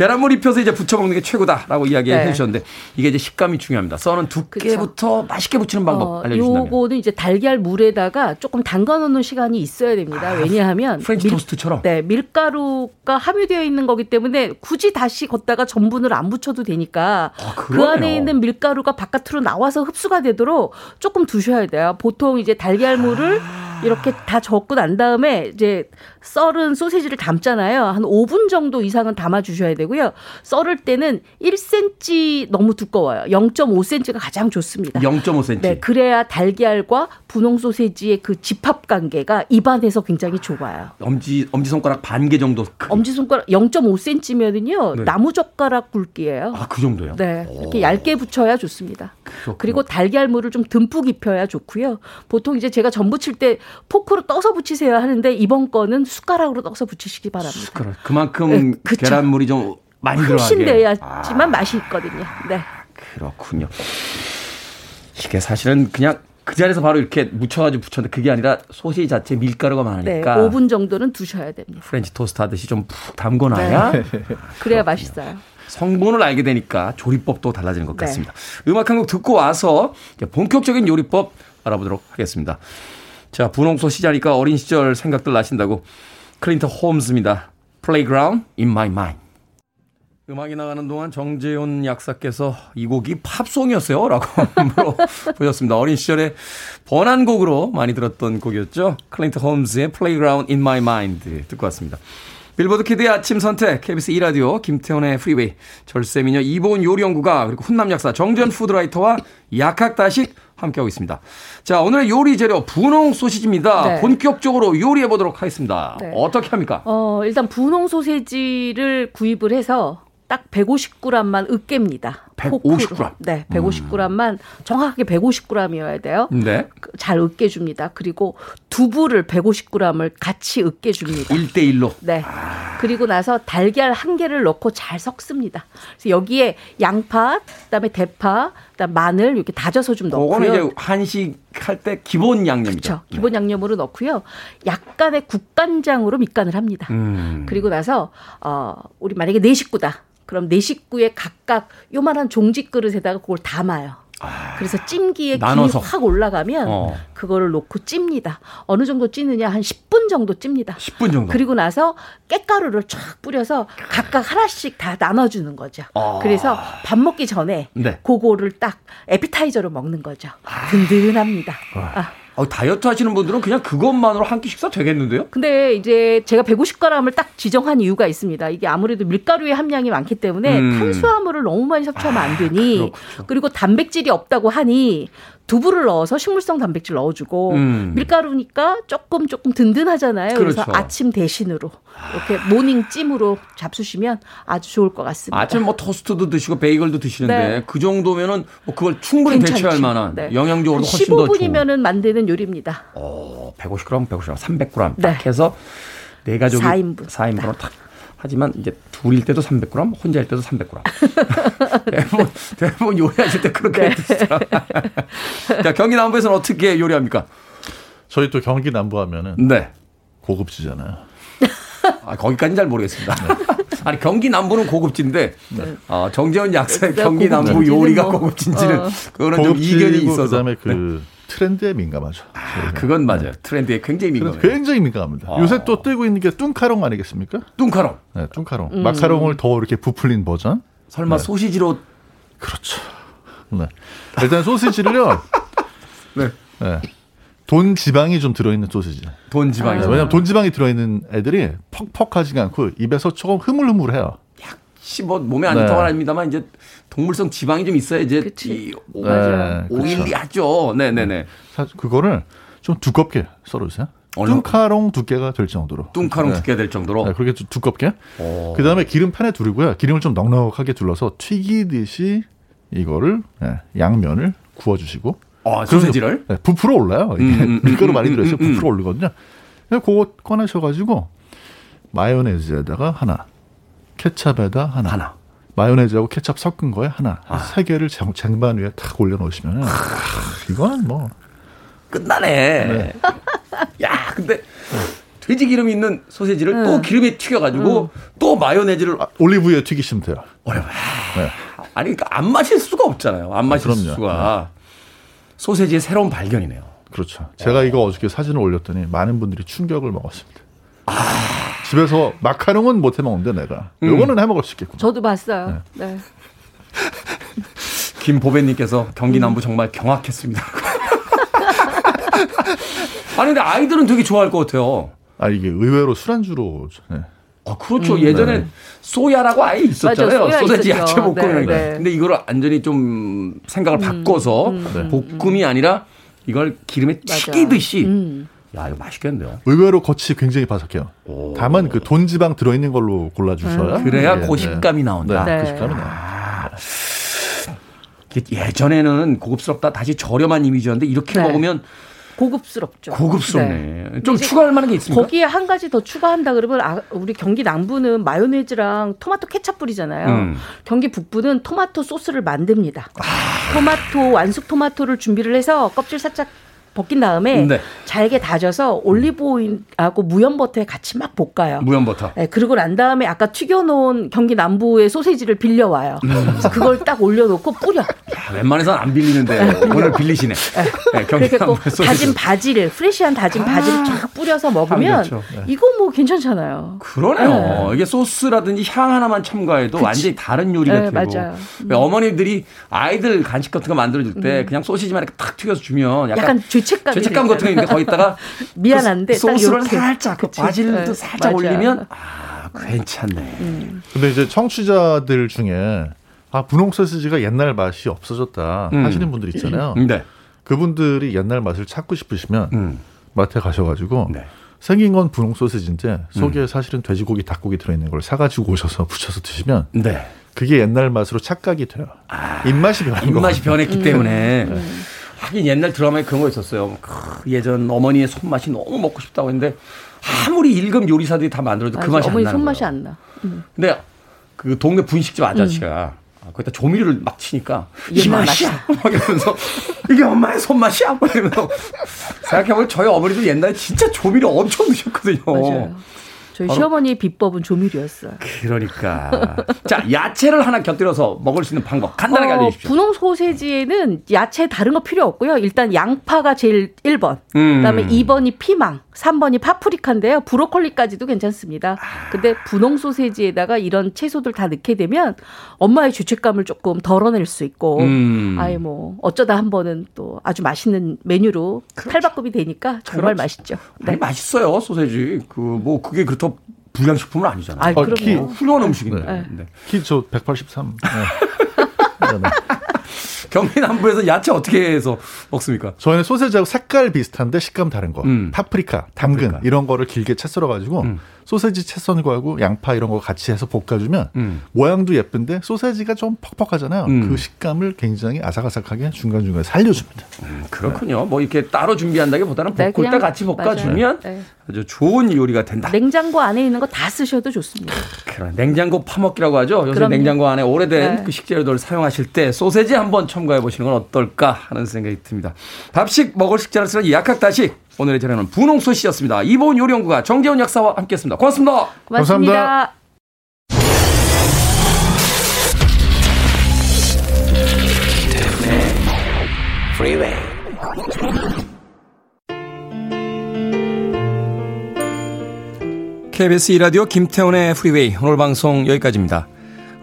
계란물 입혀서 이제 부쳐 먹는 게 최고다라고 이야기해 네. 주셨는데 이게 이제 식감이 중요합니다. 써는 두께부터 그쵸. 맛있게 부치는 방법 어, 알려주신다면. 요거는 이제 달걀 물에다가 조금 담가 놓는 시간이 있어야 됩니다. 아, 왜냐하면 프렌치 밀, 토스트처럼. 네, 밀가루가 함유되어 있는 거기 때문에 굳이 다시 거기다가 전분을 안 붙여도 되니까 아, 그 안에 있는 밀가루가 바깥으로 나와서 흡수가 되도록 조금 두셔야 돼요. 보통 이제 달걀물을 아. 이렇게 다 적고 난 다음에 이제 썰은 소세지를 담잖아요. 한 5분 정도 이상은 담아 주셔야 되고 요. 썰을 때는 1cm 너무 두꺼워요. 0.5cm가 가장 좋습니다. 0.5cm. 네, 그래야 달걀과 분홍 소세지의 그 집합 관계가 입안에서 굉장히 좋아요. 엄지 엄지 손가락 반 개 정도. 엄지 손가락 0.5cm면은요. 네. 나무 젓가락 굵기예요. 아, 그 정도요? 네. 이렇게 얇게 붙여야 좋습니다. 그렇구나. 그리고 달걀물을 좀 듬뿍 입혀야 좋고요. 보통 이제 제가 전 부칠 때 포크로 떠서 부치세요 하는데 이번 거는 숟가락으로 떠서 부치시기 바랍니다. 숟가락. 그만큼 네, 계란물이 좀 많이 들어가게. 훨씬 내야지만 아. 맛이 있거든요. 네. 그렇군요. 이게 사실은 그냥 그 자리에서 바로 이렇게 묻혀가지고 부쳤는데 그게 아니라 소시지 자체 밀가루가 많으니까. 네, 5분 정도는 두셔야 됩니다. 프렌치 토스트 하듯이 좀 푹 담궈놔야. 네. 그래야 맛있어요. 성분을 알게 되니까 조리법도 달라지는 것 네. 같습니다. 음악 한 곡 듣고 와서 본격적인 요리법 알아보도록 하겠습니다. 자, 분홍 소시지니까 어린 시절 생각들 나신다고 클린트 홈즈입니다. Playground in my mind. 음악이 나가는 동안 정재훈 약사께서 이 곡이 팝송이었어요? 라고 <laughs> 물어보셨습니다. 어린 시절에 번안곡으로 많이 들었던 곡이었죠. 클린트 홈즈의 Playground in my mind 듣고 왔습니다. Billboard kid의 아침 선택, KBS 2라디오, 김태훈의 프리웨이, 절세미녀 이보은 요리연구가, 그리고 훈남 약사 정전 푸드라이터와 약학다식 함께하고 있습니다. 자, 오늘의 요리 재료 분홍 소시지입니다. 네. 본격적으로 요리해 보도록 하겠습니다. 네. 어떻게 합니까? 어, 일단 분홍 소시지를 구입을 해서 딱 150g만 으깹니다. 150g. 네, 150g만 음. 정확하게 150g이어야 돼요. 네. 그잘 으깨줍니다. 그리고 두부를 150g을 같이 으깨줍니다. 1대 1로. 네. 아. 그리고 나서 달걀 한 개를 넣고 잘 섞습니다. 그래서 여기에 양파, 그다음에 대파, 그다음 마늘 이렇게 다져서 좀 넣고요. 그거는 이제 한식 할 때 기본 양념이죠. 그렇죠. 기본 네. 양념으로 넣고요. 약간의 국간장으로 밑간을 합니다. 음. 그리고 나서 어 우리 만약에 네 식구다. 그럼 네 식구에 각각 요만한 종지 그릇에다가 그걸 담아요. 그래서 찜기에 나눠서. 김이 확 올라가면 어. 그거를 놓고 찝니다. 어느 정도 찌느냐 한 10분 정도 찝니다. 10분 정도. 그리고 나서 깻가루를 쫙 뿌려서 각각 하나씩 다 나눠주는 거죠. 어. 그래서 밥 먹기 전에 네. 그거를 딱 에피타이저로 먹는 거죠. 아. 든든합니다. 아. 어, 다이어트 하시는 분들은 그냥 그것만으로 한 끼 식사 되겠는데요? 근데 이제 제가 150g을 딱 지정한 이유가 있습니다. 이게 아무래도 밀가루의 함량이 많기 때문에 음. 탄수화물을 너무 많이 섭취하면 안 되니 아, 그리고 단백질이 없다고 하니 두부를 넣어서 식물성 단백질 넣어주고 음. 밀가루니까 조금 조금 든든하잖아요. 그렇죠. 그래서 아침 대신으로 이렇게 모닝 찜으로 잡수시면 아주 좋을 것 같습니다. 아침 뭐 토스트도 드시고 베이글도 드시는데 네. 그 정도면은 뭐 그걸 충분히 괜찮죠. 대체할 만한 네. 영양적으로 훨씬 15분이면은 만드는 요리입니다. 어, 150g, 150g, 300g 네. 딱 해서 네 가족이 4인분. 4인분으로 딱 하지만 이제 둘일 때도 300g, 혼자일 때도 300g. <laughs> 대부분, 대부분 요리하실 때 그렇게 네. 드시죠. 자, 경기 남부에서는 어떻게 요리합니까? 저희 또 경기 남부 하면은 네. 고급지잖아요. <laughs> 아, 거기까지는 잘 모르겠습니다. 네. 아니 경기 남부는 고급진데 네. 어, 정재원 약사의 경기 남부 요리가 뭐, 고급진지는 어. 그거는 좀 이견이 있어서. 그다음에 그 네. 트렌드에 민감하죠. 아, 그건 맞아요. 네. 트렌드에 굉장히 민감해요. 굉장히 민감합니다. 아. 요새 또 뜨고 있는 게 뚱카롱 아니겠습니까? 뚱카롱. 네, 뚱카롱. 음. 마카롱을 더 이렇게 부풀린 버전. 설마 네. 소시지로 그렇죠. 네. 일단 소시지를요. <laughs> 네. 네. 돈 지방이 좀 들어있는 소시지. 돈 지방이. 네, 왜냐면 돈 지방이 들어있는 애들이 퍽퍽하지가 않고 입에서 조금 흐물흐물해요. 혹시 뭐 몸에 안 좋다고 네. 합니다만 이제 동물성 지방이 좀 있어야 이제 이 오, 네, 오일리 하죠. 네네네. 사실 그거를 좀 두껍게 썰어주세요. 뚱카롱 두께가 될 정도로. 뚱카롱 네. 두께가 될 정도로. 네, 그렇게 두껍게. 그 다음에 기름팬에 두르고요. 기름을 좀 넉넉하게 둘러서 튀기듯이 이거를 네, 양면을 구워주시고. 아, 소세지를? 네, 부풀어 올라요. 이게 음, 음, 음 밀가루 많이 음, 들어있어요. 음, 부풀어 오르거든요. 그거 꺼내셔가지고 마요네즈에다가 하나, 케찹에다 하나. 하나. 마요네즈하고 케찹 섞은 거에 하나. 아. 세 개를 쟁반 위에 탁 올려놓으시면, 아, 이거는 뭐. 끝나네. 네. 야, 근데. 돼지 기름 있는 소세지를 응. 또 기름에 튀겨가지고 응. 또 마요네즈를 아, 올리브유에 튀기시면 돼요. 어려워. 네. 아니 그러니까 안 마실 수가 없잖아요. 안 마실 아, 수가. 네. 소세지의 새로운 발견이네요. 그렇죠. 제가 어. 이거 어저께 사진을 올렸더니 많은 분들이 충격을 먹었습니다. 아. 집에서 마카롱은 못 해 먹는데 내가 음. 요거는 해 먹을 수 있겠군. 저도 봤어요. 네. 네. <laughs> 김보배님께서 경기 남부 정말 경악했습니다. <laughs> 아니 근데 아이들은 되게 좋아할 것 같아요. 아 이게 의외로 술안주로. 네. 아 그렇죠. 음, 예전에 네. 소야라고 아예 있었잖아요. 맞아, 소세지 야채 볶음. 네, 네. 근데 이거를 완전히 좀 생각을 음, 바꿔서 음, 볶음이 아니라 이걸 기름에 튀기듯이 음. 야, 이거 맛있겠는데요. 의외로 겉이 굉장히 바삭해요. 오. 다만 그 돈 지방 들어있는 걸로 골라주셔야. 음. 그래야 네, 고식감이 나온다. 네, 네. 고식감이 나와. 아. 예전에는 고급스럽다 다시 저렴한 이미지였는데 이렇게 네. 먹으면 고급스럽죠. 고급스럽네. 네. 좀 추가할 만한 게 있습니까? 거기에 한 가지 더 추가한다 그러면 아, 우리 경기 남부는 마요네즈랑 토마토 케찹 뿌리잖아요. 음. 경기 북부는 토마토 소스를 만듭니다. 아. 토마토 완숙 토마토를 준비를 해서 껍질 살짝 벗긴 다음에 네. 잘게 다져서 올리브 오일하고 무염 버터에 같이 막 볶아요. 무염 버터. 네, 그리고 난 다음에 아까 튀겨놓은 경기 남부의 소세지를 빌려 와요. 음. 그래서 그걸 딱 올려놓고 뿌려. 야, 웬만해서는 안 빌리는데 네. 오늘 빌리시네. 네, 경기 남부 소세지. 다진 바질, 프레시한 다진 아. 쫙 뿌려서 먹으면. 네. 이거 뭐 괜찮잖아요. 그러네요. 네. 이게 소스라든지 향 하나만 첨가해도 그치. 완전히 다른 요리가 네, 되고. 맞아요. 음. 어머니들이 아이들 간식 같은 거 만들어줄 때 음. 그냥 소시지만 이렇게 탁 튀겨서 주면 약간, 약간 죄책감 죄책감 같은 게 있는데 거기다가 <laughs> 미안한데 그 소스를 살짝 그 바질도 네, 살짝 맞아. 올리면 아 괜찮네. 음. 근데 이제 청취자들 중에 아 분홍 소시지가 옛날 맛이 없어졌다 음. 하시는 분들 있잖아요. 네. 그분들이 옛날 맛을 찾고 싶으시면 음. 마트에 가셔가지고 네. 생긴 건 분홍 소시지인데 속에 음. 사실은 돼지고기, 닭고기 들어있는 걸 사가지고 오셔서 부쳐서 드시면 네. 그게 옛날 맛으로 착각이 돼요. 아, 입맛이 변한 입맛이 변했기 음. 때문에. 네. 하긴 옛날 드라마에 그런 거 있었어요. 예전 어머니의 손맛이 너무 먹고 싶다고 했는데 아무리 일급 요리사들이 다 만들어도 그 맛이 안 나는 손맛이 거예요. 안 나. 음. 근데 그 동네 분식집 아저씨가 음. 거기다 조미료를 막 치니까 이 맛이야 <laughs> 막 이러면서 이게 엄마의 손맛이야 막 이러면서 생각해보면 저희 어머니도 옛날에 진짜 조미료 엄청 드셨거든요. 맞아요. 저희 시어머니의 비법은 조미료였어요. 그러니까. 자, 야채를 하나 곁들여서 먹을 수 있는 방법 간단하게 어, 알려주십시오. 분홍 소세지에는 야채 다른 거 필요 없고요. 일단 양파가 제일 1번. 음. 그다음에 2번이 피망, 3번이 파프리카인데요. 브로콜리까지도 괜찮습니다. 근데 분홍 소세지에다가 이런 채소들 다 넣게 되면 엄마의 죄책감을 조금 덜어낼 수 있고 음. 아예 뭐 어쩌다 한 번은 또 아주 맛있는 메뉴로 그렇죠. 탈바꿈이 되니까 정말 그렇죠. 맛있죠. 네. 맛있어요 소세지. 그 뭐 그게 그렇다 불량식품은 아니잖아요. 아, 그럼요. 키, 훌륭한 음식인데. 네. 네. 키저 183. 네. <laughs> 경기 남부에서 야채 어떻게 해서 먹습니까? 저희는 소세지하고 색깔 비슷한데 식감 다른 거. 음. 파프리카, 당근 파프리카. 이런 거를 길게 채 썰어 가지고 음. 소세지 채썬 거하고 양파 이런 거 같이 해서 볶아주면 음. 모양도 예쁜데 소세지가 좀 퍽퍽하잖아요. 음. 그 식감을 굉장히 아삭아삭하게 중간중간에 살려줍니다. 음, 그렇군요. 뭐 이렇게 따로 준비한다기보다는 볶을 네, 때 같이 볶아주면 네. 아주 좋은 요리가 된다. 냉장고 안에 있는 거 다 쓰셔도 좋습니다. 그런 냉장고 파먹기라고 하죠. 요새 그럼요. 냉장고 안에 오래된 네. 그 식재료들 사용하실 때 소세지 한번 첨가해 보시는 건 어떨까 하는 생각이 듭니다. 밥식 먹을 식재를 쓰는 약학다식 오늘의 자료는 분홍소 씨였습니다. 이보은 요리연구가 정재훈 약사와 함께했습니다. 고맙습니다. 고맙습니다. 감사합니다. KBS 이라디오 김태훈의 프리웨이 오늘 방송 여기까지입니다.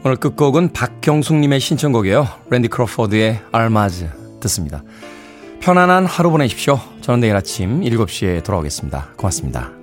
오늘 끝곡은 박경숙님의 신청곡이에요. 랜디 크로포드의 알마즈 듣습니다. 편안한 하루 보내십시오. 저는 내일 아침 7시에 돌아오겠습니다. 고맙습니다.